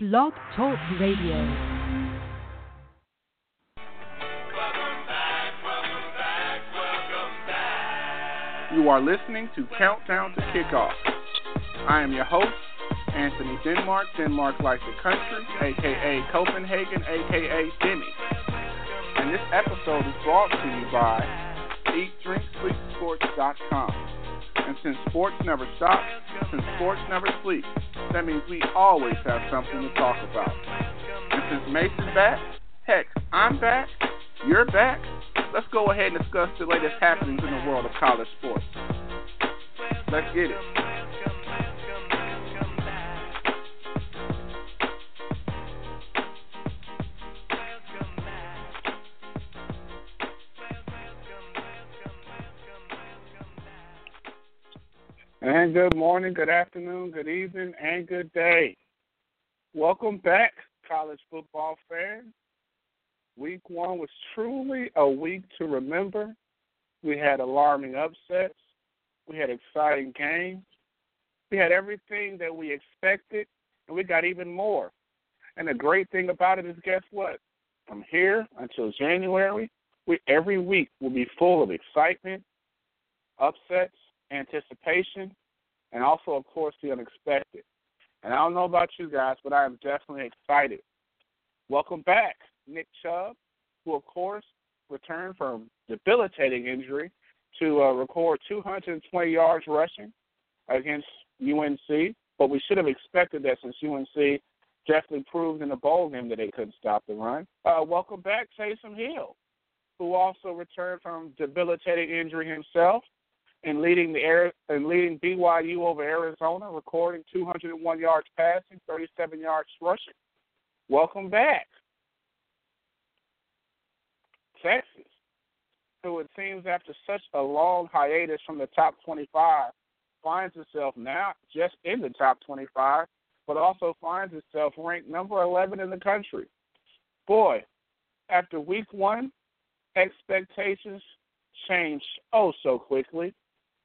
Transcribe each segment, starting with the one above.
Blog Talk Radio. Welcome back, welcome back, welcome back. You are listening to Countdown to Kickoff. I am your host, Anthony Denmark, Denmark Like the Country, aka Copenhagen, aka Denny. And this episode is brought to you by EatDrinkSleepSports.com. And since sports never stop, since sports never sleep, that means we always have something to talk about. And since Mason's back, heck, I'm back, you're back, let's go ahead and discuss the latest happenings in the world of college sports. Let's get it. And good morning, good afternoon, good evening, and good day. Welcome back, college football fans. Week one was truly a week to remember. We had alarming upsets, we had exciting games, we had everything that we expected, and we got even more. And the great thing about it is, guess what? From here until January, we every week will be full of excitement, upsets, anticipation, and also, of course, the unexpected. And I don't know about you guys, but I am definitely excited. Welcome back, Nick Chubb, who, of course, returned from debilitating injury to uh, record 220 yards rushing against UNC. But we should have expected that since UNC definitely proved in the bowl game that they couldn't stop the run. Uh, welcome back, Taysom Hill, who also returned from debilitating injury himself and leading the air and leading BYU over Arizona, recording 201 yards passing, 37 yards rushing. Welcome back, Texas, who it seems after such a long hiatus from the top 25 finds itself now just in the top 25, but also finds itself ranked number 11 in the country. Boy, after week one, expectations change oh so quickly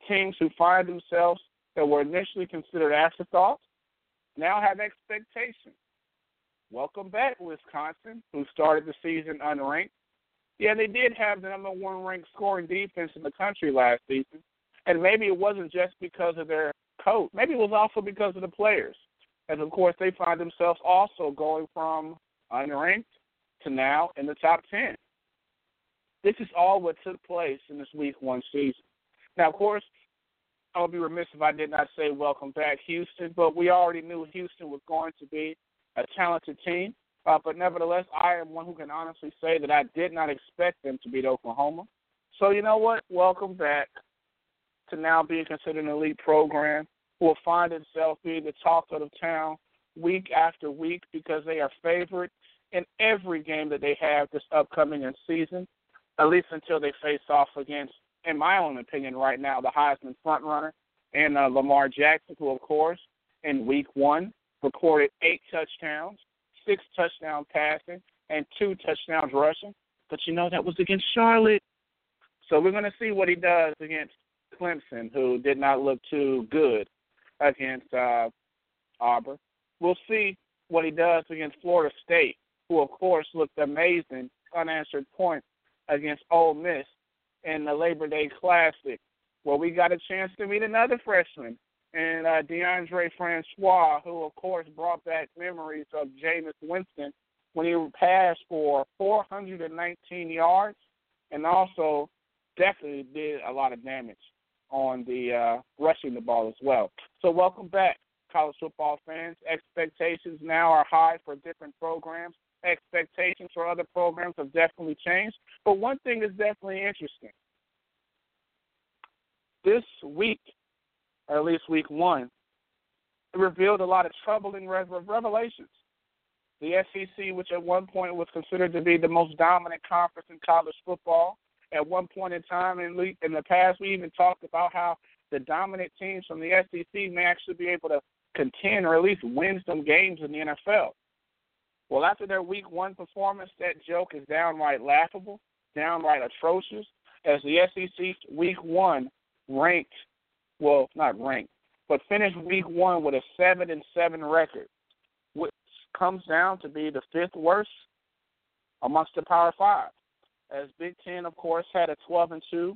teams who find themselves that were initially considered afterthoughts now have expectations. Welcome back, Wisconsin, who started the season unranked. Yeah, they did have the number one ranked scoring defense in the country last season. And maybe it wasn't just because of their coach. Maybe it was also because of the players. And of course, they find themselves also going from unranked to now in the top 10. This is all what took place in this week one season. Now, of course, I would be remiss if I did not say welcome back, Houston, but we already knew Houston was going to be a talented team. Uh, but nevertheless, I am one who can honestly say that I did not expect them to beat Oklahoma. So, you know what? Welcome back to now being considered an elite program will find itself being the talk of the town week after week because they are favored in every game that they have this upcoming season, at least until they face off against in my own opinion, right now, the Heisman frontrunner, and uh, Lamar Jackson, who, of course, in week one recorded eight touchdowns, six touchdowns passing, and two touchdowns rushing. But you know, that was against Charlotte. So we're going to see what he does against Clemson, who did not look too good against uh, Auburn. We'll see what he does against Florida State, who, of course, looked amazing, unanswered points against Ole Miss in the Labor Day Classic, where we got a chance to meet another freshman, and uh, Deondre Francois, who of course brought back memories of Jameis Winston when he passed for 419 yards, and also definitely did a lot of damage on the uh, rushing the ball as well. So welcome back, college football fans. Expectations now are high for different programs expectations for other programs have definitely changed. But one thing is definitely interesting. This week, or at least week one, it revealed a lot of troubling revelations. The SEC, which at one point was considered to be the most dominant conference in college football, at one point in time in, in the past, we even talked about how the dominant teams from the SEC may actually be able to contend or at least win some games in the NFL. Well, after their week one performance, that joke is downright laughable, downright atrocious, as the SEC week one ranked, well, not ranked, but finished week one with a seven and seven record, which comes down to be the fifth worst amongst the Power Five. As Big Ten, of course, had a 12 and two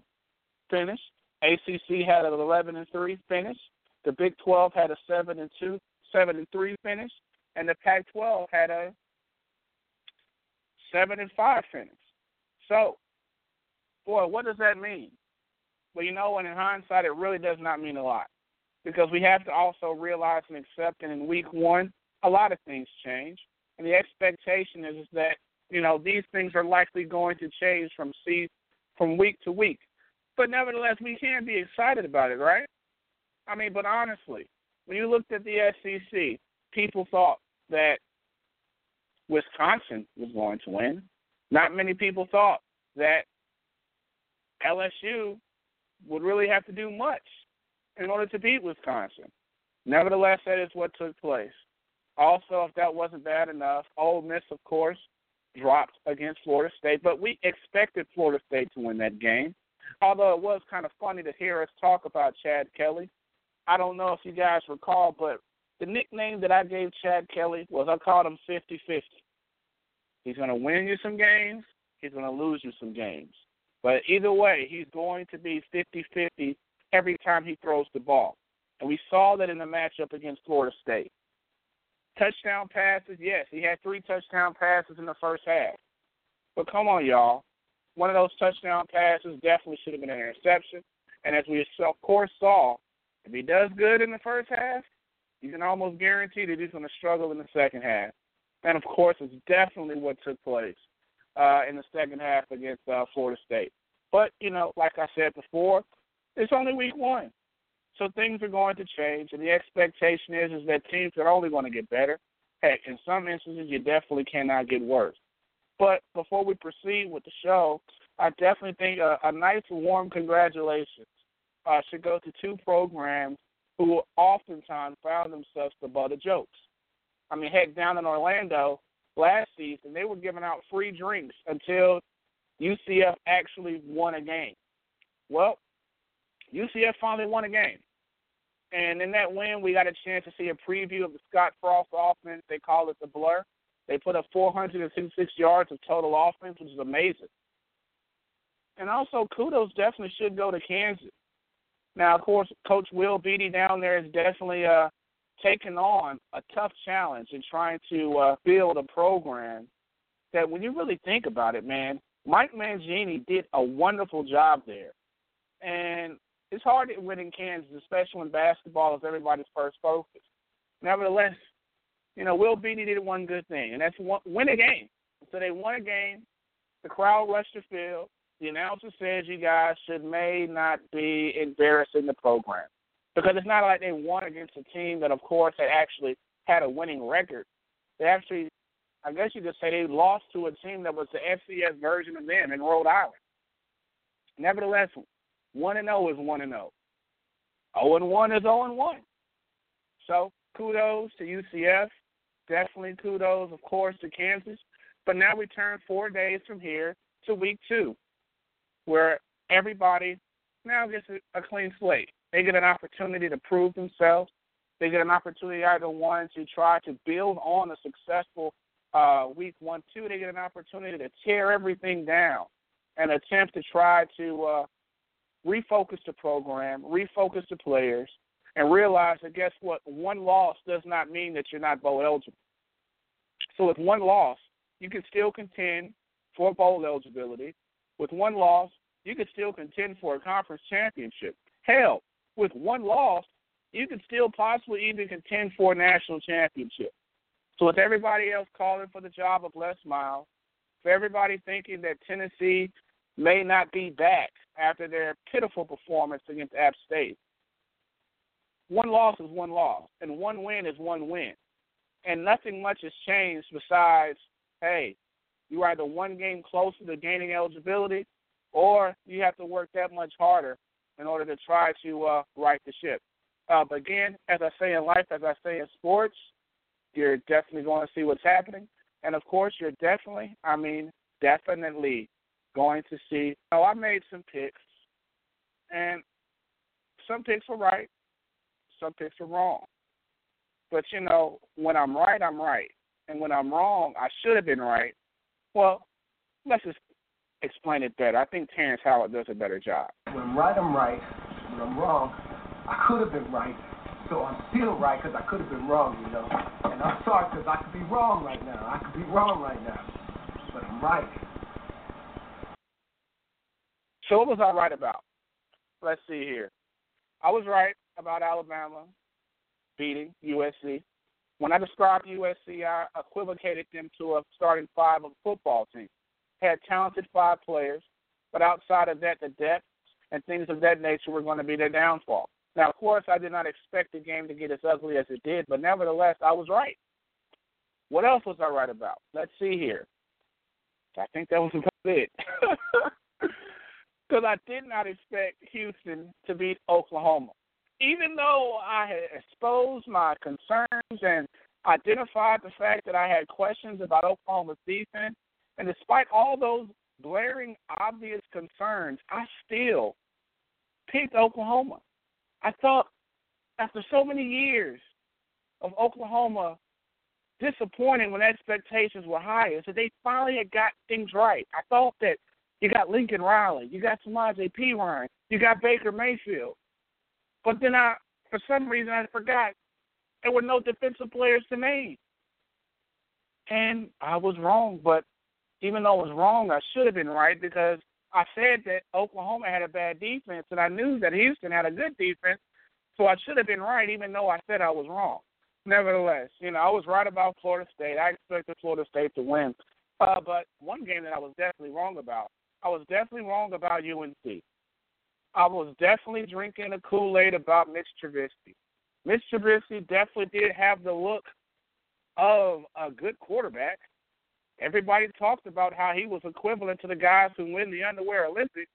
finish. ACC had an 11 and three finish. The Big 12 had a seven and two, seven and three finish, and the Pac-12 had a seven and five finish. So, boy, what does that mean? Well, you know, and in hindsight, it really does not mean a lot because we have to also realize and accept that in week one, a lot of things change, and the expectation is, is that you know these things are likely going to change from see from week to week. But nevertheless, we can be excited about it, right? I mean, but honestly, when you looked at the SEC, people thought that Wisconsin was going to win. Not many people thought that LSU would really have to do much in order to beat Wisconsin. Nevertheless, that is what took place. Also, if that wasn't bad enough, Ole Miss, of course, dropped against Florida State, but we expected Florida State to win that game. Although it was kind of funny to hear us talk about Chad Kelly. I don't know if you guys recall, but the nickname that I gave Chad Kelly was I called him 50 50. He's going to win you some games, he's going to lose you some games. But either way, he's going to be 50 50 every time he throws the ball. And we saw that in the matchup against Florida State. Touchdown passes, yes, he had three touchdown passes in the first half. But come on, y'all. One of those touchdown passes definitely should have been an interception. And as we, of course, saw, if he does good in the first half, you can almost guarantee that he's going to struggle in the second half. And of course, it's definitely what took place uh, in the second half against uh, Florida State. But you know, like I said before, it's only week one, so things are going to change, and the expectation is is that teams are only going to get better. Heck, in some instances, you definitely cannot get worse. But before we proceed with the show, I definitely think a, a nice warm congratulations uh, should go to two programs who oftentimes found themselves the butt of jokes. I mean, heck, down in Orlando last season, they were giving out free drinks until UCF actually won a game. Well, UCF finally won a game. And in that win, we got a chance to see a preview of the Scott Frost offense. They call it the Blur. They put up 466 yards of total offense, which is amazing. And also, kudos definitely should go to Kansas. Now, of course, Coach Will Beatty down there is definitely uh, taking on a tough challenge in trying to uh, build a program that, when you really think about it, man, Mike Mangini did a wonderful job there. And it's hard to win in Kansas, especially when basketball is everybody's first focus. Nevertheless, you know, Will Beatty did one good thing, and that's win a game. So they won a game. The crowd rushed the field. The announcer says you guys should may not be embarrassing the program because it's not like they won against a team that, of course, had actually had a winning record. They actually, I guess you could say, they lost to a team that was the FCS version of them in Rhode Island. Nevertheless, one and zero oh is one and zero. Oh. Zero and one is zero and one. So kudos to UCF. Definitely kudos, of course, to Kansas. But now we turn four days from here to week two, where everybody now gets a, clean slate. They get an opportunity to prove themselves. They get an opportunity either one to try to build on a successful uh, week one, two. They get an opportunity to tear everything down and attempt to try to uh, refocus the program, refocus the players, and realize that guess what? One loss does not mean that you're not bowl eligible. So with one loss, you can still contend for bowl eligibility. With one loss, you could still contend for a conference championship. Hell, with one loss, you could still possibly even contend for a national championship. So with everybody else calling for the job of Les Miles, for everybody thinking that Tennessee may not be back after their pitiful performance against App State, one loss is one loss, and one win is one win. And nothing much has changed besides, hey, you are either one game closer to gaining eligibility, or you have to work that much harder in order to try to uh, right the ship. Uh, but again, as I say in life, as I say in sports, you're definitely going to see what's happening. And of course, you're definitely, I mean, definitely going to see. Oh, I made some picks, and some picks were right, some picks were wrong. But you know, when I'm right, I'm right. and when I'm wrong, I should have been right. Well, let's just explain it better. I think Terrence Howard does a better job. When I'm right, I'm right. When I'm wrong, I could have been right. So I'm still right because I could have been wrong, you know. And I'm sorry because I could be wrong right now. I could be wrong right now. But I'm right. So what was I right about? Let's see here. I was right about Alabama beating USC. When I described USC, I equivocated them to a starting five of a football team. Had talented five players, but outside of that, the depth and things of that nature were going to be their downfall. Now, of course, I did not expect the game to get as ugly as it did, but nevertheless, I was right. What else was I right about? Let's see here. I think that was about it. Because I did not expect Houston to beat Oklahoma. Even though I had exposed my concerns and identified the fact that I had questions about Oklahoma's defense, and despite all those glaring, obvious concerns, I still picked Oklahoma. I thought after so many years of Oklahoma disappointing when expectations were higher, so they finally had got things right. I thought that you got Lincoln Riley, you got Samaje Ryan, you got Baker Mayfield. But then I, for some reason, I forgot there were no defensive players to name. And I was wrong, but even though I was wrong, I should have been right because I said that Oklahoma had a bad defense, and I knew that Houston had a good defense, so I should have been right, even though I said I was wrong. Nevertheless, you know, I was right about Florida State. I expected Florida State to win. Uh, but one game that I was definitely wrong about, I was definitely wrong about UNC. I was definitely drinking a Kool Aid about Mitch Trubisky. Mitch Trubisky definitely did have the look of a good quarterback. Everybody talked about how he was equivalent to the guys who win the underwear Olympics.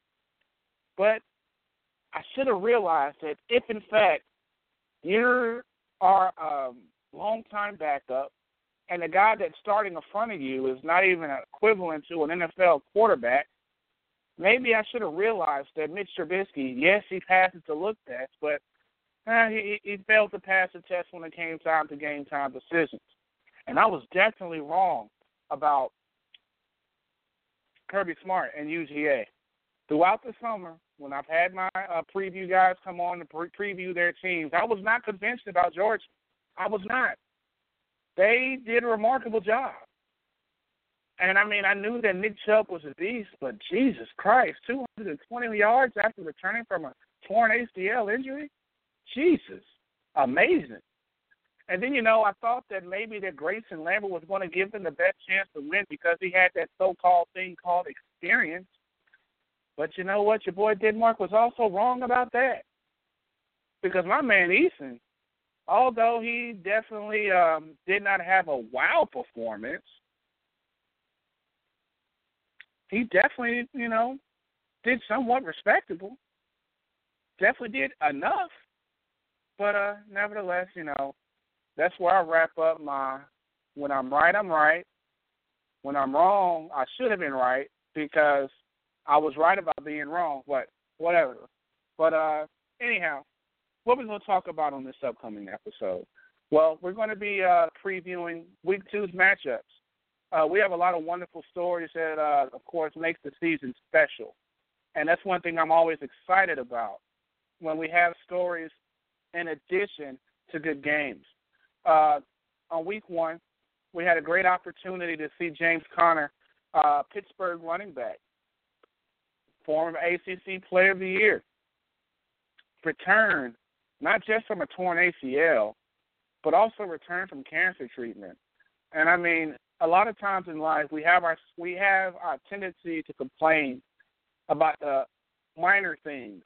But I should have realized that if, in fact, you're our um, long-time backup, and the guy that's starting in front of you is not even equivalent to an NFL quarterback, maybe I should have realized that Mitch Trubisky, yes, he passes the look test, but eh, he, he failed to pass the test when it came time to game time decisions. And I was definitely wrong about Kirby Smart and UGA. Throughout the summer, when I've had my uh, preview guys come on to pre- preview their teams, I was not convinced about Georgia. I was not. They did a remarkable job. And I mean, I knew that Nick Chubb was a beast, but Jesus Christ, 220 yards after returning from a torn ACL injury? Jesus, amazing. And then, you know, I thought that maybe that Grayson Lambert was going to give them the best chance to win because he had that so-called thing called experience. But you know what? Your boy Denmark was also wrong about that. Because my man Eason, although he definitely um, did not have a wow performance, he definitely, you know, did somewhat respectable. Definitely did enough. But uh nevertheless, you know, that's where I wrap up my when I'm right, I'm right. When I'm wrong, I should have been right because I was right about being wrong, but whatever. But uh anyhow, what we're going to talk about on this upcoming episode? Well, we're going to be uh, previewing week two's matchups. Uh, we have a lot of wonderful stories that, uh, of course, makes the season special, and that's one thing I'm always excited about when we have stories in addition to good games. Uh, on week one, we had a great opportunity to see James Conner, uh, Pittsburgh running back, former ACC Player of the Year, return not just from a torn ACL, but also return from cancer treatment. And I mean, a lot of times in life, we have our we have our tendency to complain about the minor things,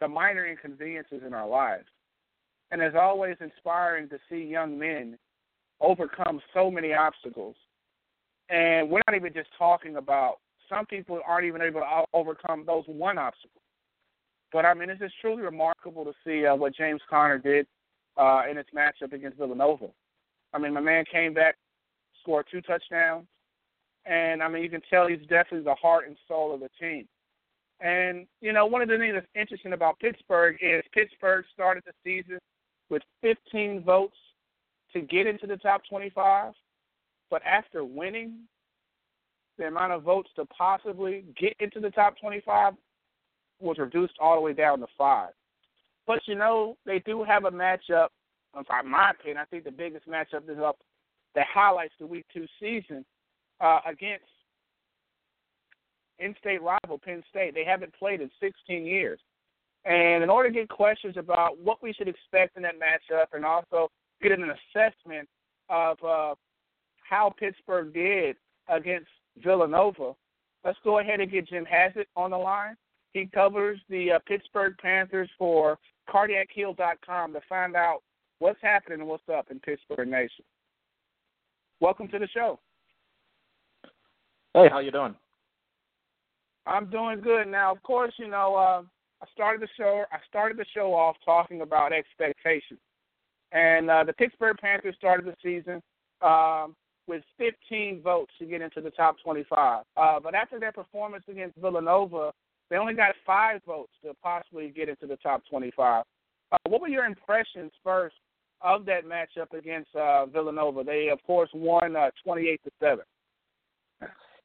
the minor inconveniences in our lives. And it's always inspiring to see young men overcome so many obstacles. And we're not even just talking about some people aren't even able to overcome those one obstacle. But I mean, it's just truly remarkable to see uh, what James Conner did uh, in its matchup against Villanova. I mean, my man came back, scored two touchdowns, and I mean, you can tell he's definitely the heart and soul of the team. And you know, one of the things that's interesting about Pittsburgh is Pittsburgh started the season with 15 votes to get into the top 25, but after winning, the amount of votes to possibly get into the top 25 was reduced all the way down to five. But you know, they do have a matchup. In my opinion, I think the biggest matchup is up that highlights the Week Two season uh, against in-state rival Penn State. They haven't played in 16 years, and in order to get questions about what we should expect in that matchup, and also get an assessment of uh, how Pittsburgh did against Villanova, let's go ahead and get Jim Hammett on the line. He covers the uh, Pittsburgh Panthers for CardiacHill.com to find out what's happening and what's up in Pittsburgh Nation. Welcome to the show. Hey, how you doing? I'm doing good. Now, of course, you know, uh, I started the show. I started the show off talking about expectations, and uh, the Pittsburgh Panthers started the season um, with 15 votes to get into the top 25. Uh, but after their performance against Villanova, they only got five votes to possibly get into the top 25. Uh, what were your impressions first of that matchup against uh, Villanova? They, of course, won uh, 28 to seven.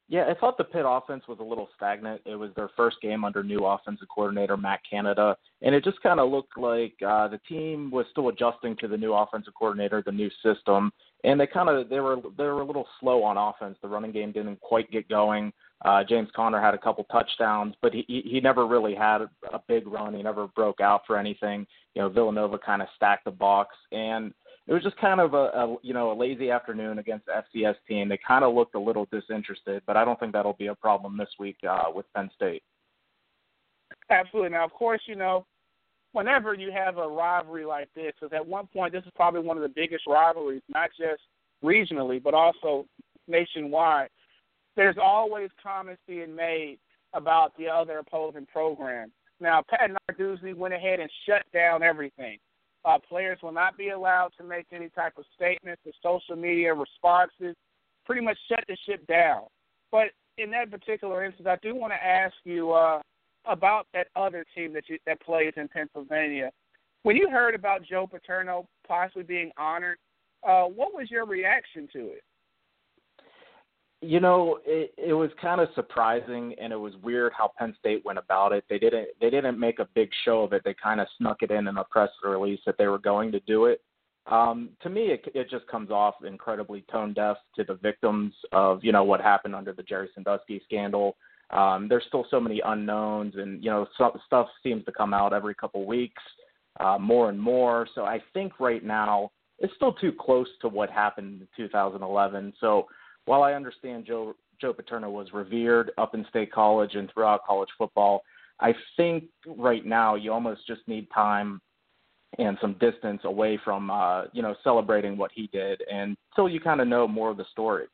Yeah, I thought the Pitt offense was a little stagnant. It was their first game under new offensive coordinator Matt Canada, and it just kind of looked like uh, the team was still adjusting to the new offensive coordinator, the new system, and they kind of they were they were a little slow on offense. The running game didn't quite get going. Uh, James Conner had a couple touchdowns, but he he never really had a big run. He never broke out for anything. You know, Villanova kind of stacked the box, and it was just kind of a, a you know a lazy afternoon against the FCS team. They kind of looked a little disinterested, but I don't think that'll be a problem this week uh, with Penn State. Absolutely. Now, of course, you know, whenever you have a rivalry like this, because at one point this is probably one of the biggest rivalries, not just regionally but also nationwide there's always comments being made about the other opposing program. Now, Pat Narduzzi went ahead and shut down everything. Uh, players will not be allowed to make any type of statements or social media responses. Pretty much shut the ship down. But in that particular instance, I do want to ask you uh, about that other team that you, that plays in Pennsylvania. When you heard about Joe Paterno possibly being honored, uh, what was your reaction to it? You know, it, it was kind of surprising, and it was weird how Penn State went about it. They didn't they didn't make a big show of it. They kind of snuck it in in a press release that they were going to do it. Um, to me, it, it just comes off incredibly tone deaf to the victims of you know what happened under the Jerry Sandusky scandal. Um, there's still so many unknowns, and you know some, stuff seems to come out every couple weeks, uh, more and more. So I think right now it's still too close to what happened in 2011. So while I understand Joe Joe Paterno was revered up in State College and throughout college football, I think right now you almost just need time and some distance away from uh, you know celebrating what he did until you kind of know more of the story.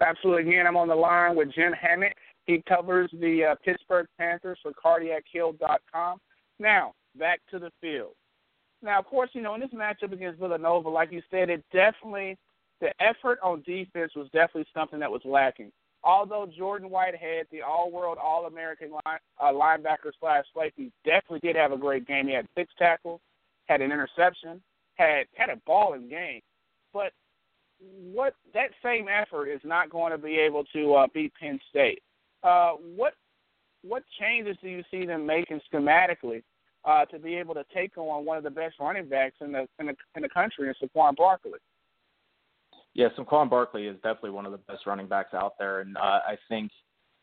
Absolutely. Again, I'm on the line with Jim Hammett. He covers the uh, Pittsburgh Panthers for CardiacHill.com. Now, back to the field. Now, of course, you know, in this matchup against Villanova, like you said, it definitely the effort on defense was definitely something that was lacking. Although Jordan Whitehead, the All-World, All-American line, uh, linebacker slash safety, definitely did have a great game. He had six tackles, had an interception, had had a balling game. But what that same effort is not going to be able to uh, beat Penn State. Uh, what what changes do you see them making schematically uh, to be able to take on one of the best running backs in the in the, in the country, in Saquon Barkley? Yeah, Saquon Barkley is definitely one of the best running backs out there, and uh, I think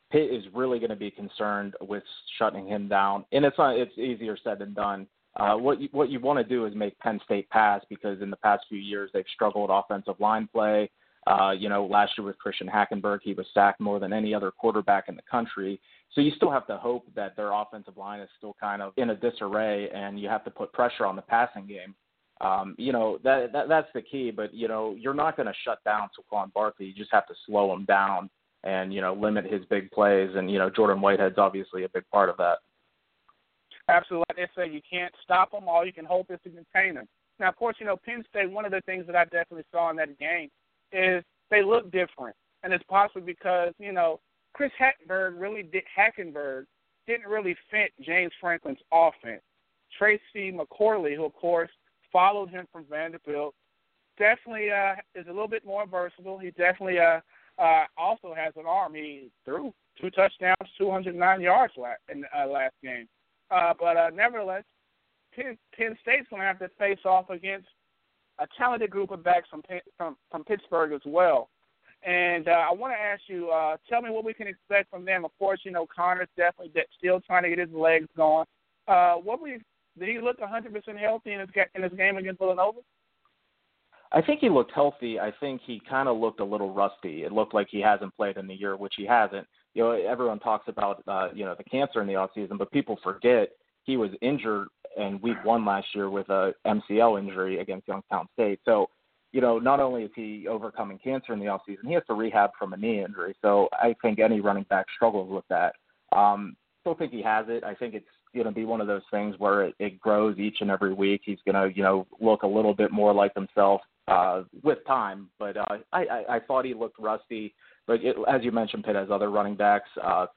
Pitt is really going to be concerned with shutting him down. And it's not, it's easier said than done. Uh, what you, what you want to do is make Penn State pass because in the past few years they've struggled offensive line play. Uh, you know, last year with Christian Hackenberg, he was sacked more than any other quarterback in the country. So you still have to hope that their offensive line is still kind of in a disarray, and you have to put pressure on the passing game. Um, you know that, that that's the key. But you know you're not going to shut down Saquon Barkley. You just have to slow him down and you know limit his big plays. And you know Jordan Whitehead's obviously a big part of that. Absolutely, like they say, you can't stop them. All you can hope is to contain them. Now, of course, you know Penn State. One of the things that I definitely saw in that game is they look different, and it's possibly because you know Chris Hackenberg really did Hackenberg didn't really fit James Franklin's offense. Tracy McSorley, who of course followed him from Vanderbilt, definitely uh, is a little bit more versatile. He definitely uh, uh, also has an arm. He threw two touchdowns, 209 yards last, in uh, last game. Uh, but uh, nevertheless, Penn, Penn State's going to have to face off against a talented group of backs from from, from Pittsburgh as well. And uh, I want to ask you, uh, tell me what we can expect from them. Of course, you know Connor's definitely de- still trying to get his legs going. Uh, what we did he look 100% healthy in his in his game against Villanova? I think he looked healthy. I think he kind of looked a little rusty. It looked like he hasn't played in the year, which he hasn't. You know, everyone talks about uh, you know the cancer in the off season, but people forget he was injured in week one last year with a MCL injury against Youngstown State. So, you know, not only is he overcoming cancer in the off season, he has to rehab from a knee injury. So I think any running back struggles with that. Um, still think he has it. I think it's going to be one of those things where it, it grows each and every week. He's going to, you know, look a little bit more like himself uh, with time. But uh, I, I, I thought he looked rusty. But it, as you mentioned, Pitt has other running backs. Uh,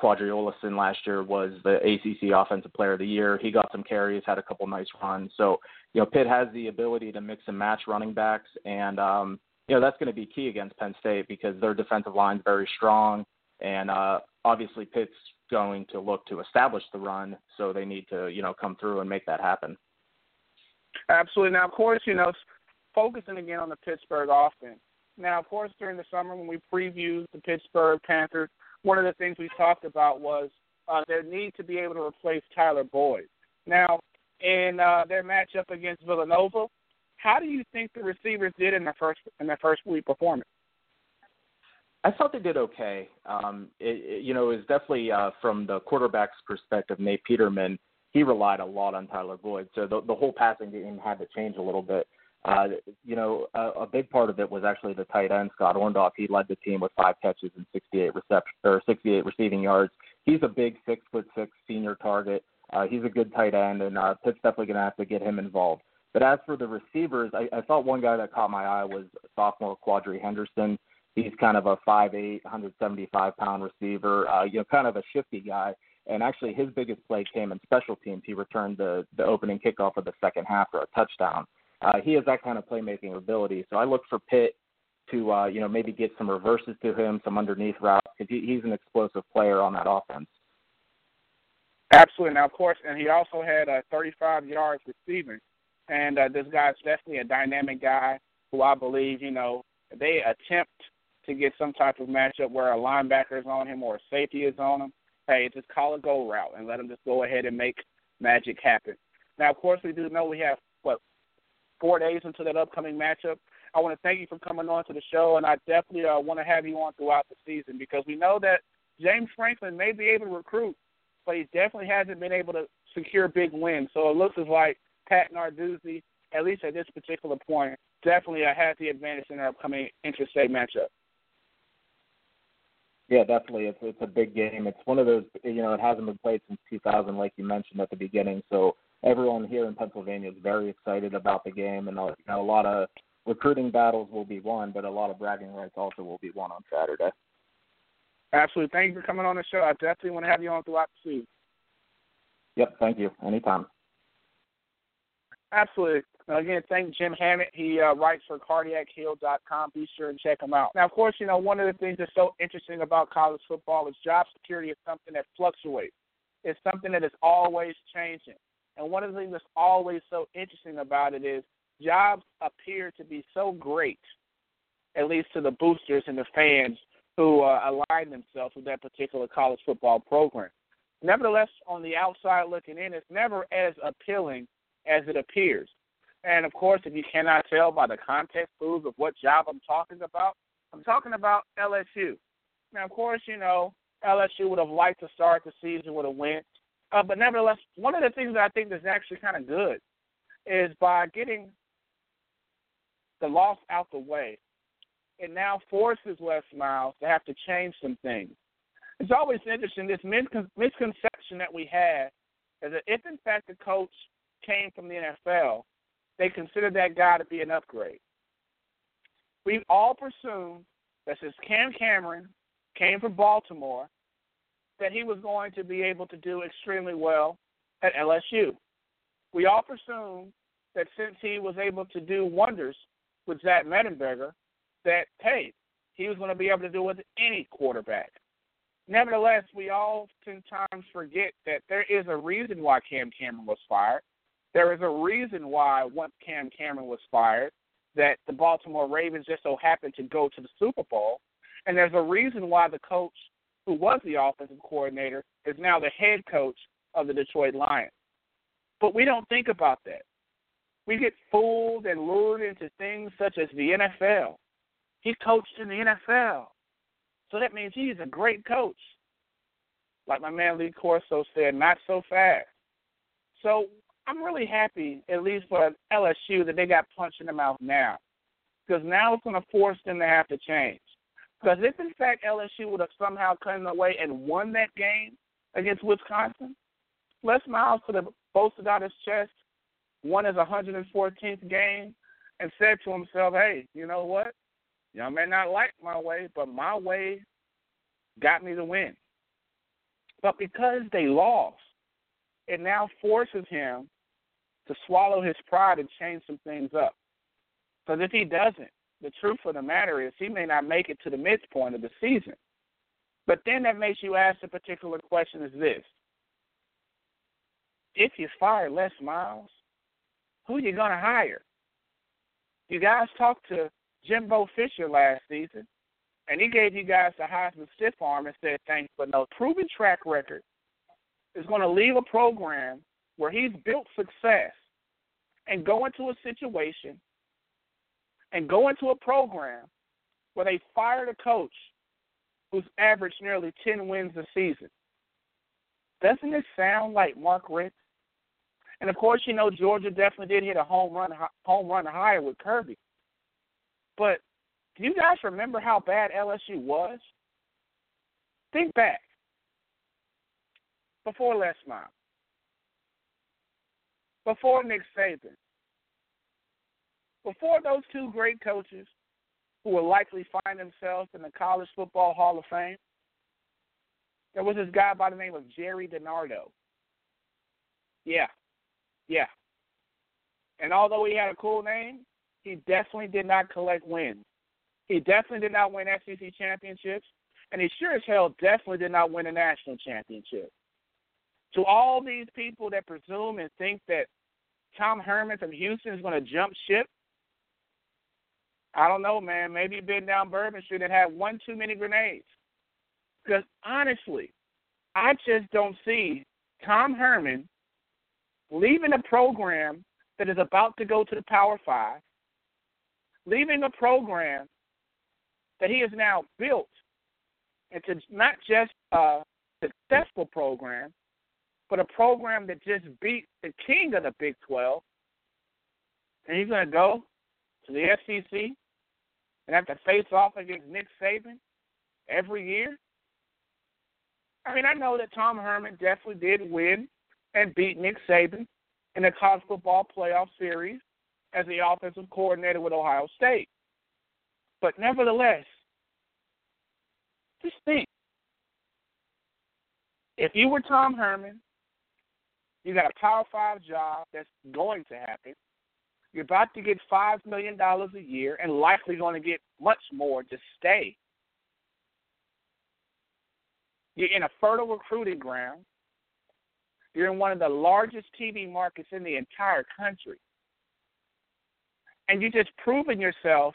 Qadree Ollison last year was the ACC Offensive Player of the Year. He got some carries, had a couple nice runs. So, you know, Pitt has the ability to mix and match running backs, and um, you know that's going to be key against Penn State because their defensive line is very strong, and uh, obviously Pitt's going to look to establish the run, so they need to you know come through and make that happen. Absolutely. Now, of course, you know, focusing again on the Pittsburgh offense. Now, of course, during the summer when we previewed the Pittsburgh Panthers one of the things we talked about was uh, their need to be able to replace Tyler Boyd. Now, in uh, their matchup against Villanova, how do you think the receivers did in their first in their first week performance? I thought they did okay. Um, it, it, you know, it was definitely uh, from the quarterback's perspective. Nate Peterman, he relied a lot on Tyler Boyd, so the, the whole passing game had to change a little bit. Uh, you know, a, a big part of it was actually the tight end Scott Orndoff. He led the team with five catches and 68 reception or 68 receiving yards. He's a big six foot six senior target. Uh, he's a good tight end, and uh, Pitt's definitely going to have to get him involved. But as for the receivers, I, I thought one guy that caught my eye was sophomore Quadree Henderson. He's kind of a 5'8", 175 pound receiver. Uh, you know, kind of a shifty guy. And actually, his biggest play came in special teams. He returned the the opening kickoff of the second half for a touchdown. Uh, he has that kind of playmaking ability. So I look for Pitt to uh, you know maybe get some reverses to him, some underneath routes because he, he's an explosive player on that offense. Absolutely. Now, of course, and he also had uh, 35 yards receiving. And uh, this guy's definitely a dynamic guy who I believe, you know, they attempt to get some type of matchup where a linebacker is on him or a safety is on him. Hey, just call a go route and let him just go ahead and make magic happen. Now, of course, we do know we have what four days into that upcoming matchup. I want to thank you for coming on to the show, and I definitely uh, want to have you on throughout the season because we know that James Franklin may be able to recruit, but he definitely hasn't been able to secure big wins. So it looks as like Pat Narduzzi, at least at this particular point, definitely has the advantage in our upcoming interstate matchup. Yeah, definitely. It's it's a big game. It's one of those you know it hasn't been played since 2000, like you mentioned at the beginning. So everyone here in Pennsylvania is very excited about the game, and uh, you know, a lot of recruiting battles will be won, but a lot of bragging rights also will be won on Saturday. Absolutely. Thank you for coming on the show. I definitely want to have you on throughout the season. Yep, thank you. Anytime. Absolutely. Again, thank Jim Hammett. He uh, writes for cardiachill.com. Be sure and check him out. Now, of course, you know, one of the things that's so interesting about college football is job security is something that fluctuates. It's something that is always changing. And one of the things that's always so interesting about it is jobs appear to be so great, at least to the boosters and the fans who uh, align themselves with that particular college football program. Nevertheless, on the outside looking in, it's never as appealing as it appears. And of course, if you cannot tell by the context clues of what job I'm talking about, I'm talking about LSU. Now, of course, you know, LSU would have liked to start the season with a win. Uh, but nevertheless, one of the things that I think is actually kind of good is by getting the loss out the way, it now forces Les Miles to have to change some things. It's always interesting this misconception that we have is that if in fact the coach came from the NFL, they consider that guy to be an upgrade. We all presumed that since Cam Cameron came from Baltimore, that he was going to be able to do extremely well at LSU. We all presumed that since he was able to do wonders with Zach Mettenberger that hey, he was going to be able to do with any quarterback. Nevertheless, we oftentimes forget that there is a reason why Cam Cameron was fired. There is a reason why once Cam Cameron was fired, that the Baltimore Ravens just so happened to go to the Super Bowl. And there's a reason why the coach who was the offensive coordinator is now the head coach of the Detroit Lions. But we don't think about that. We get fooled and lured into things such as the NFL. He coached in the NFL. So that means he's a great coach. Like my man Lee Corso said, not so fast. So I'm really happy, at least for LSU, that they got punched in the mouth now. Because now it's going to force them to have to change. Because if, in fact, LSU would have somehow come away and won that game against Wisconsin, Les Miles could have boasted out his chest, won his 114th game, and said to himself, hey, you know what? Y'all may not like my way, but my way got me the win. But because they lost, it now forces him to swallow his pride and change some things up. Because if he doesn't, the truth of the matter is he may not make it to the midpoint of the season. But then that makes you ask a particular question is this. If you fire Les Miles, who are you going to hire? You guys talked to Jimbo Fisher last season, and he gave you guys the Heisman stiff arm and said thanks, but no proven track record is going to leave a program where he's built success and go into a situation and go into a program where they fired a coach who's averaged nearly 10 wins a season. Doesn't it sound like Mark Richt? And of course, you know Georgia definitely did hit a home run home run higher with Kirby. But do you guys remember how bad LSU was? Think back. Before Les Miles. Before Nick Saban. Before those two great coaches who will likely find themselves in the College Football Hall of Fame, there was this guy by the name of Gerry DiNardo. Yeah. Yeah. And although he had a cool name, he definitely did not collect wins. He definitely did not win SEC championships, and he sure as hell definitely did not win a national championship. To all these people that presume and think that Tom Herman from Houston is going to jump ship, I don't know, man. Maybe been down Bourbon Street and had one too many grenades. Because honestly, I just don't see Tom Herman leaving a program that is about to go to the Power Five leaving a program that he has now built into not just a successful program, but a program that just beat the king of the Big 12. And he's going to go to the SEC and have to face off against Nick Saban every year. I mean, I know that Tom Herman definitely did win and beat Nick Saban in the college football playoff series as the offensive coordinator with Ohio State. But nevertheless, just think if you were Tom Herman, you got a Power Five job that's going to happen. You're about to get $5 million a year and likely going to get much more to stay. You're in a fertile recruiting ground. You're in one of the largest TV markets in the entire country and you just proven yourself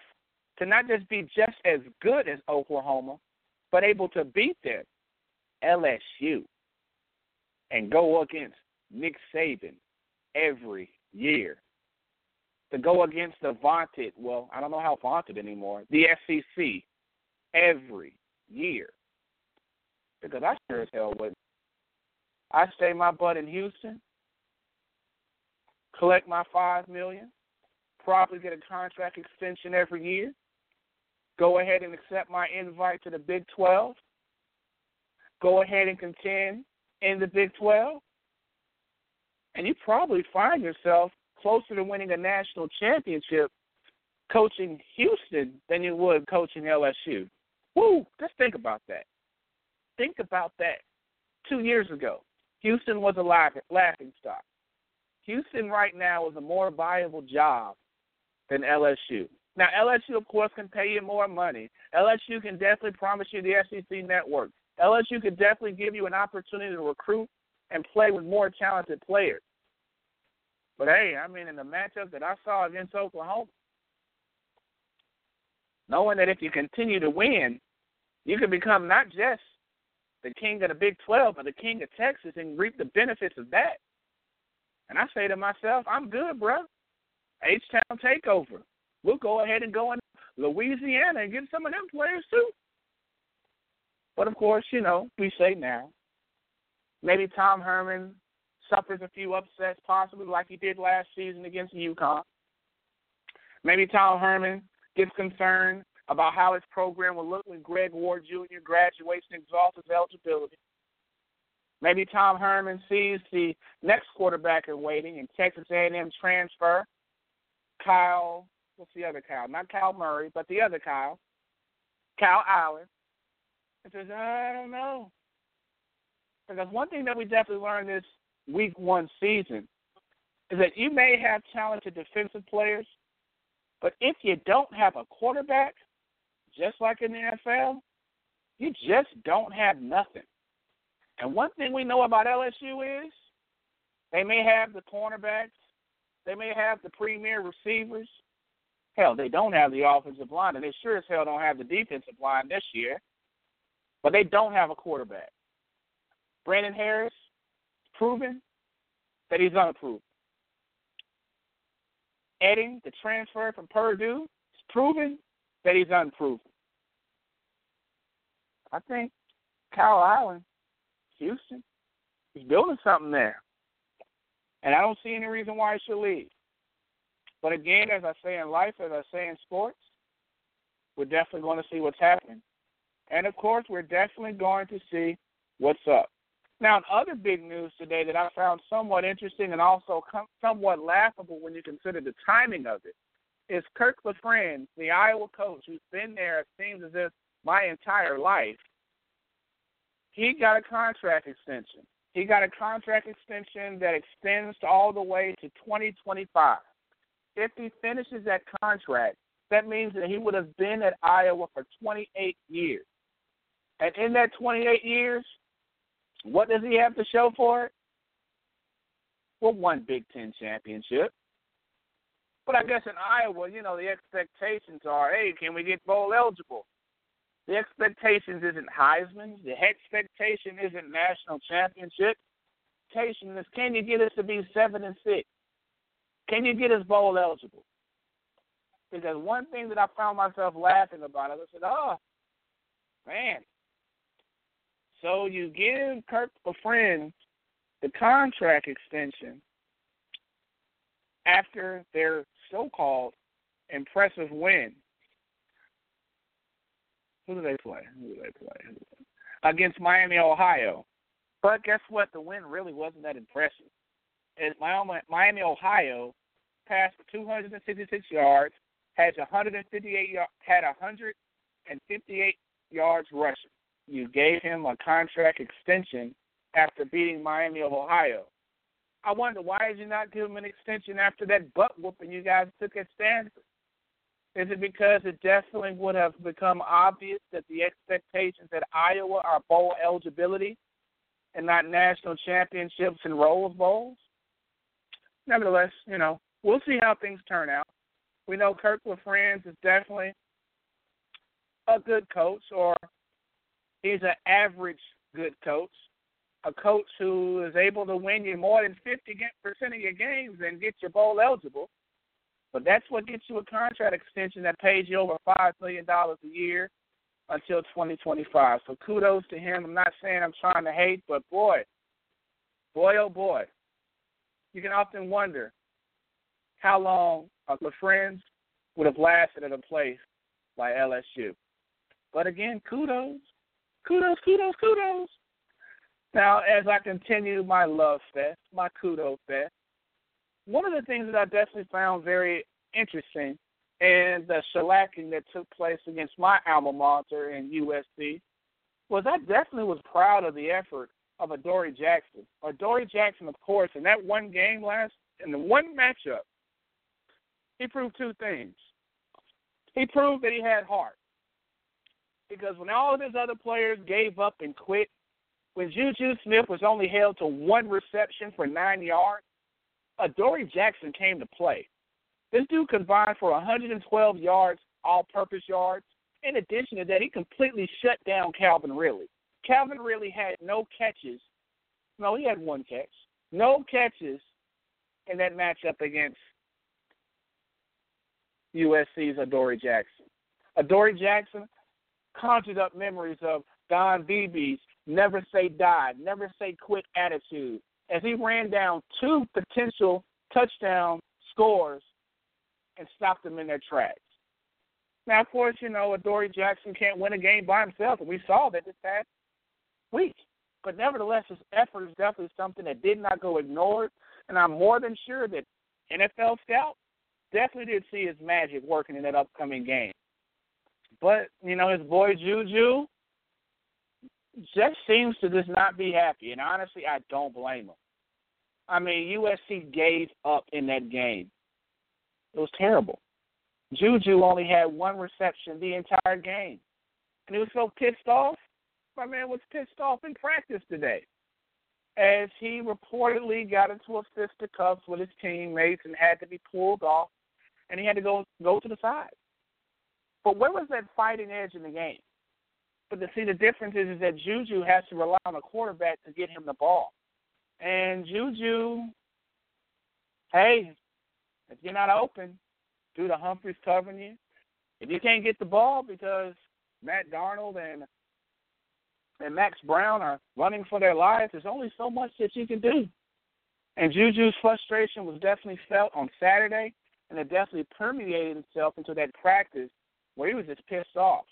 to not just be just as good as Oklahoma, but able to beat them, LSU, and go against Nick Saban every year. To go against the vaunted, well, I don't know how vaunted anymore, the SEC every year. Because I sure as hell wouldn't. I stay my butt in Houston, collect my five million, probably get a contract extension every year. Go ahead and accept my invite to the Big 12. Go ahead and contend in the Big 12. And you probably find yourself closer to winning a national championship coaching Houston than you would coaching LSU. Woo! Just think about that. Think about that. Two years ago, Houston was a laughing stock. Houston right now is a more viable job than LSU. Now, LSU, of course, can pay you more money. LSU can definitely promise you the SEC network. LSU could definitely give you an opportunity to recruit and play with more talented players. But hey, I mean, in the matchup that I saw against Oklahoma, knowing that if you continue to win, you can become not just the king of the Big 12, but the king of Texas and reap the benefits of that. And I say to myself, I'm good, bro. H Town takeover. We'll go ahead and go in Louisiana and get some of them players too. But of course, you know, we say now. Maybe Tom Herman suffers a few upsets, possibly like he did last season against UConn. Maybe Tom Herman gets concerned about how his program will look when Greg Ward Jr. graduates and exhausts his eligibility. Maybe Tom Herman sees the next quarterback in waiting in Texas A&M transfer, Kyle. What's the other Kyle? Not Kyle Murray, but the other Kyle, Kyle Allen. And says, I don't know. Because one thing that we definitely learned this week one season is that you may have talented defensive players, but if you don't have a quarterback, just like in the NFL, you just don't have nothing. And one thing we know about LSU is they may have the cornerbacks, they may have the premier receivers. Hell, they don't have the offensive line, and they sure as hell don't have the defensive line this year. But they don't have a quarterback. Brandon Harris, proven that he's unproven. Etling, the transfer from Purdue, is proven that he's unproven. I think Kyle Allen, Houston, he's building something there. And I don't see any reason why he should leave. But again, as I say in life, as I say in sports, we're definitely going to see what's happening. And of course, we're definitely going to see what's up. Now, other big news today that I found somewhat interesting and also com- somewhat laughable when you consider the timing of it is Kirk Ferentz, the Iowa coach who's been there, it seems as if my entire life. He got a contract extension. He got a contract extension that extends all the way to 2025. If he finishes that contract, that means that he would have been at Iowa for 28 years. And in that 28 years, what does he have to show for it? Well, one Big Ten championship. But I guess in Iowa, you know, the expectations are, hey, can we get bowl eligible? The expectations isn't Heisman. The expectation isn't national championship. Expectation is, can you get us to be seven and six? Can you get us bowl eligible? Because one thing that I found myself laughing about, I said, oh, man, so you give Kirk Ferentz the contract extension after their so-called impressive win. Who do they play? Who do they play? Against Miami, Ohio. But guess what? The win really wasn't that impressive. Miami, Miami, Ohio passed 266 yards, had 158 had 158 yards rushing you gave him a contract extension after beating Miami of Ohio. I wonder why did you not give him an extension after that butt whooping you guys took at Stanford? Is it because it definitely would have become obvious that the expectations at Iowa are bowl eligibility and not national championships and Rose Bowls? Nevertheless, you know, we'll see how things turn out. We know Kirk Ferentz is definitely a good coach, or He's an average good coach, a coach who is able to win you more than 50% of your games and get you bowl eligible. But that's what gets you a contract extension that pays you over $5 million a year until 2025. So kudos to him. I'm not saying I'm trying to hate, but boy, boy, oh boy, you can often wonder how long a Ferentz would have lasted at a place like LSU. But again, kudos Kudos, kudos, kudos. Now, as I continue my love fest, my kudos fest, one of the things that I definitely found very interesting in the shellacking that took place against my alma mater in USC was I definitely was proud of the effort of Adoree Jackson. Adoree Jackson, of course, in that one game last, in the one matchup, he proved two things. He proved that he had heart. Because when all of his other players gave up and quit, when Juju Smith was only held to one reception for nine yards, Adoree Jackson came to play. This dude combined for 112 yards, all purpose yards. In addition to that, he completely shut down Calvin Ridley. Calvin Ridley had no catches. No, he had one catch. No catches in that matchup against USC's Adoree Jackson. Adoree Jackson conjured up memories of Don Beebe's never say die, never say quit attitude as he ran down two potential touchdown scores and stopped them in their tracks. Now, of course, you know, Adoree Jackson can't win a game by himself, and we saw that this past week. But nevertheless, his effort is definitely something that did not go ignored, and I'm more than sure that NFL Scout definitely did see his magic working in that upcoming game. But, you know, his boy Juju just seems to just not be happy, and honestly, I don't blame him. I mean, USC gave up in that game. It was terrible. Juju only had one reception the entire game. And he was so pissed off. My man was pissed off in practice today. As he reportedly got into a fisticuffs with his teammates and had to be pulled off and he had to go go to the side. But where was that fighting edge in the game? But to see the difference is, is that Juju has to rely on a quarterback to get him the ball. And Juju, hey, if you're not open, due to Humphries covering you, if you can't get the ball because Matt Darnold and and Max Browne are running for their lives, there's only so much that you can do. And Juju's frustration was definitely felt on Saturday, and it definitely permeated itself into that practice where he was just pissed off.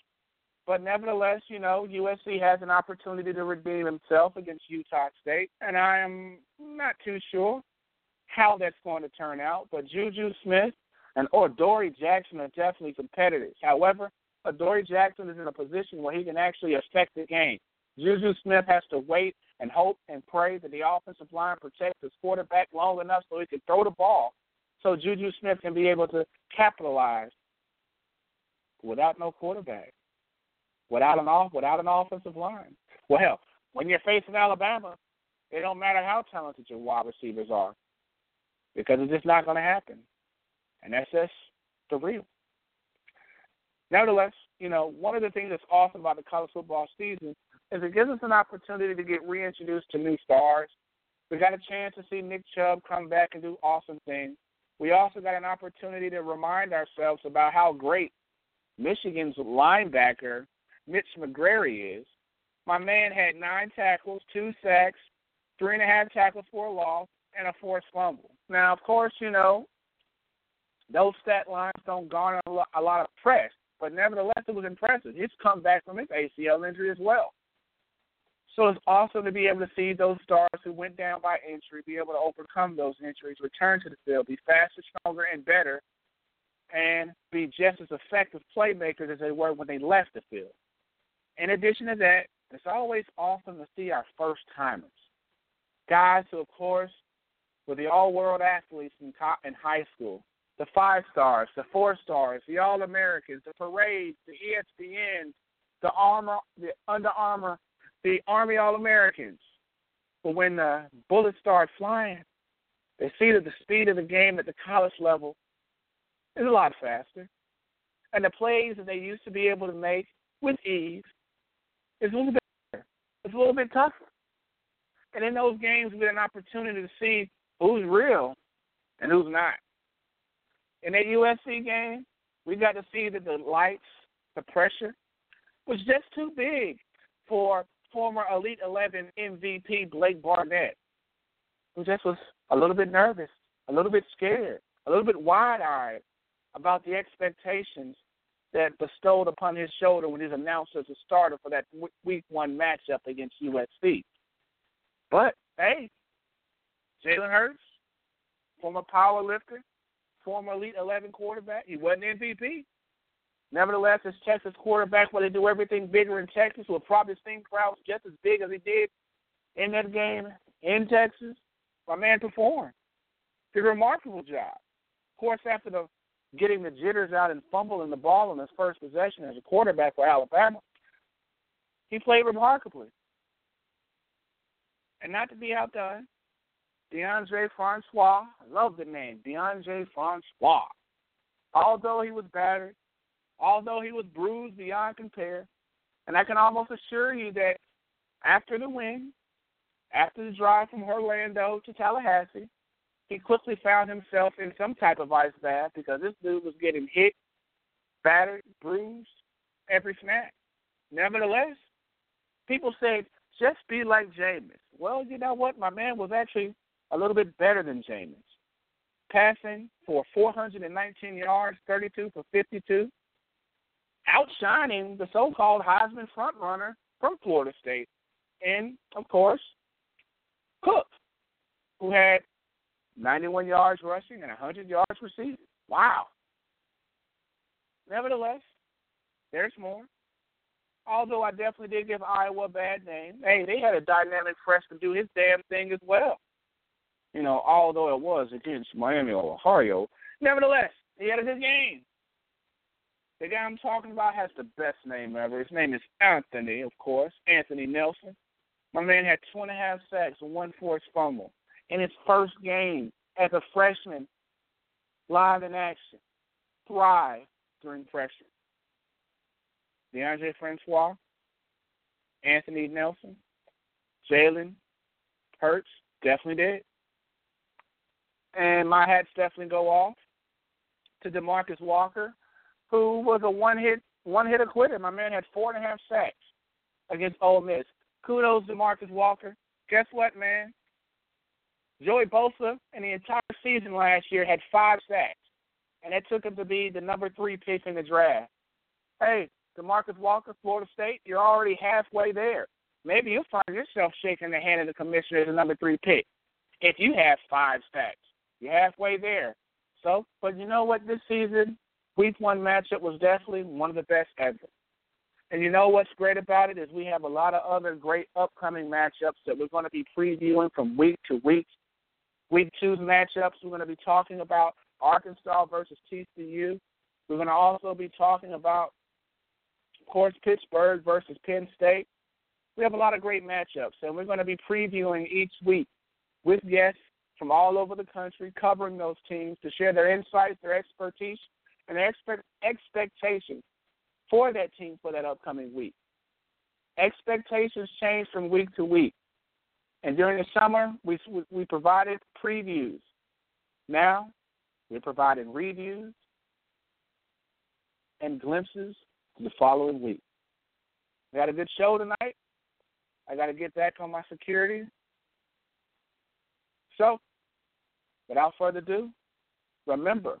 But nevertheless, you know, USC has an opportunity to redeem himself against Utah State, and I am not too sure how that's going to turn out. But Juju Smith and Adoree Jackson are definitely competitors. However, Adoree Jackson is in a position where he can actually affect the game. Juju Smith has to wait and hope and pray that the offensive line protects his quarterback long enough so he can throw the ball so Juju Smith can be able to capitalize without no quarterback, without an off, without an offensive line. Well, when you're facing Alabama, it don't matter how talented your wide receivers are, because it's just not going to happen, and that's just the real. Nevertheless, you know, one of the things that's awesome about the college football season is it gives us an opportunity to get reintroduced to new stars. We got a chance to see Nick Chubb come back and do awesome things. We also got an opportunity to remind ourselves about how great Michigan's linebacker, Mitch McGary, is. My man had nine tackles, two sacks, three and a half tackles for a loss, and a forced fumble. Now, of course, you know, those stat lines don't garner a lot of press, but nevertheless, it was impressive. He's come back from his ACL injury as well. So it's awesome to be able to see those stars who went down by injury be able to overcome those injuries, return to the field, be faster, stronger, and better, and be just as effective playmakers as they were when they left the field. In addition to that, it's always awesome to see our first timers. Guys who, of course, were the all world athletes in, in high school, the five stars, the four stars, the All Americans, the parades, the ESPN, the Armor, the Under Armour the Army All Americans. But when the bullets start flying, they see that the speed of the game at the college level is a lot faster. And the plays that they used to be able to make with ease is a little bit better. It's a little bit tougher. And in those games, we get an opportunity to see who's real and who's not. In that USC game, we got to see that the lights, the pressure, was just too big for former Elite 11 MVP Blake Barnett, who just was a little bit nervous, a little bit scared, a little bit wide eyed about the expectations that bestowed upon his shoulder when he's announced as a starter for that week one matchup against USC. But, hey, Jalen Hurts, former power lifter, former Elite 11 quarterback, he wasn't MVP. Nevertheless, as Texas quarterback, where they do everything bigger in Texas, will probably sing crowds just as big as he did in that game in Texas. My man performed. Did a remarkable job. Of course, after the getting the jitters out and fumbling the ball in his first possession as a quarterback for Alabama. He played remarkably. And not to be outdone, Deondre Francois, I love the name, Deondre Francois. Although he was battered, although he was bruised beyond compare, and I can almost assure you that after the win, after the drive from Orlando to Tallahassee, he quickly found himself in some type of ice bath because this dude was getting hit, battered, bruised every snap. Nevertheless, people said, just be like Jameis. Well, you know what? My man was actually a little bit better than Jameis. Passing for 419 yards, 32 for 52, outshining the so-called Heisman frontrunner from Florida State, and of course, Cook, who had 91 yards rushing and 100 yards receiving. Wow. Nevertheless, there's more. Although I definitely did give Iowa a bad name. Hey, they had a dynamic freshman do his damn thing as well. You know, although it was against Miami of Ohio. Nevertheless, he had a good game. The guy I'm talking about has the best name ever. His name is Anthony, of course, Anthony Nelson. My man had two and a half sacks and one forced fumble in his first game as a freshman, live in action, thrive during pressure. Deondre Francois, Anthony Nelson, Jalen Hurts definitely did. And my hats definitely go off to Demarcus Walker, who was a one hit one hit quitter. My man had four and a half sacks against Ole Miss. Kudos to Marcus Walker. Guess what, man? Joey Bosa in the entire season last year had five sacks, and that took him to be the number three pick in the draft. Hey, Demarcus Walker, Florida State, you're already halfway there. Maybe you'll find yourself shaking the hand of the commissioner as a number three pick if you have five sacks. You're halfway there. So, but you know what? This season, week one matchup was definitely one of the best ever. And you know what's great about it is we have a lot of other great upcoming matchups that we're going to be previewing from week to week. Week two's matchups, we're going to be talking about Arkansas versus TCU. We're going to also be talking about, of course, Pittsburgh versus Penn State. We have a lot of great matchups, and we're going to be previewing each week with guests from all over the country covering those teams to share their insights, their expertise, and their expect- expectations for that team for that upcoming week. Expectations change from week to week. And during the summer, we, we provided previews. Now, we're providing reviews and glimpses the following week. We got a good show tonight. I got to get back on my security. So, without further ado, remember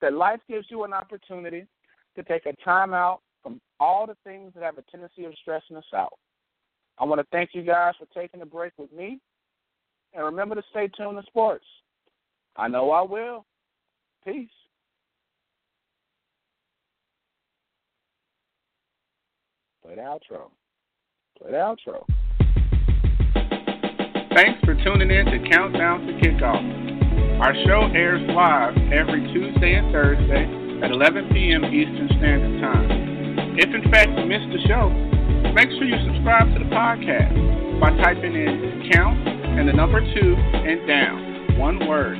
that life gives you an opportunity to take a time out from all the things that have a tendency of stressing us out. I want to thank you guys for taking a break with me. And remember to stay tuned to sports. I know I will. Peace. Play the outro. Play the outro. Thanks for tuning in to Countdown to Kickoff. Our show airs live every Tuesday and Thursday at 11 p.m. Eastern Standard Time. If in fact you missed the show, make sure you subscribe to the podcast by typing in count and the number two and down, one word.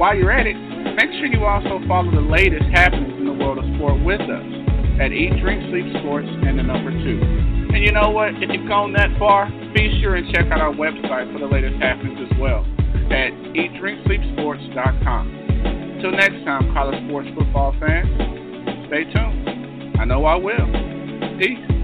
While you're at it, make sure you also follow the latest happenings in the world of sport with us at Eat, Drink, Sleep Sports and the number two. And you know what? If you've gone that far, be sure and check out our website for the latest happenings as well at eatdrinksleepsports.com. Until next time, college sports football fans, stay tuned. I know I will. Peace.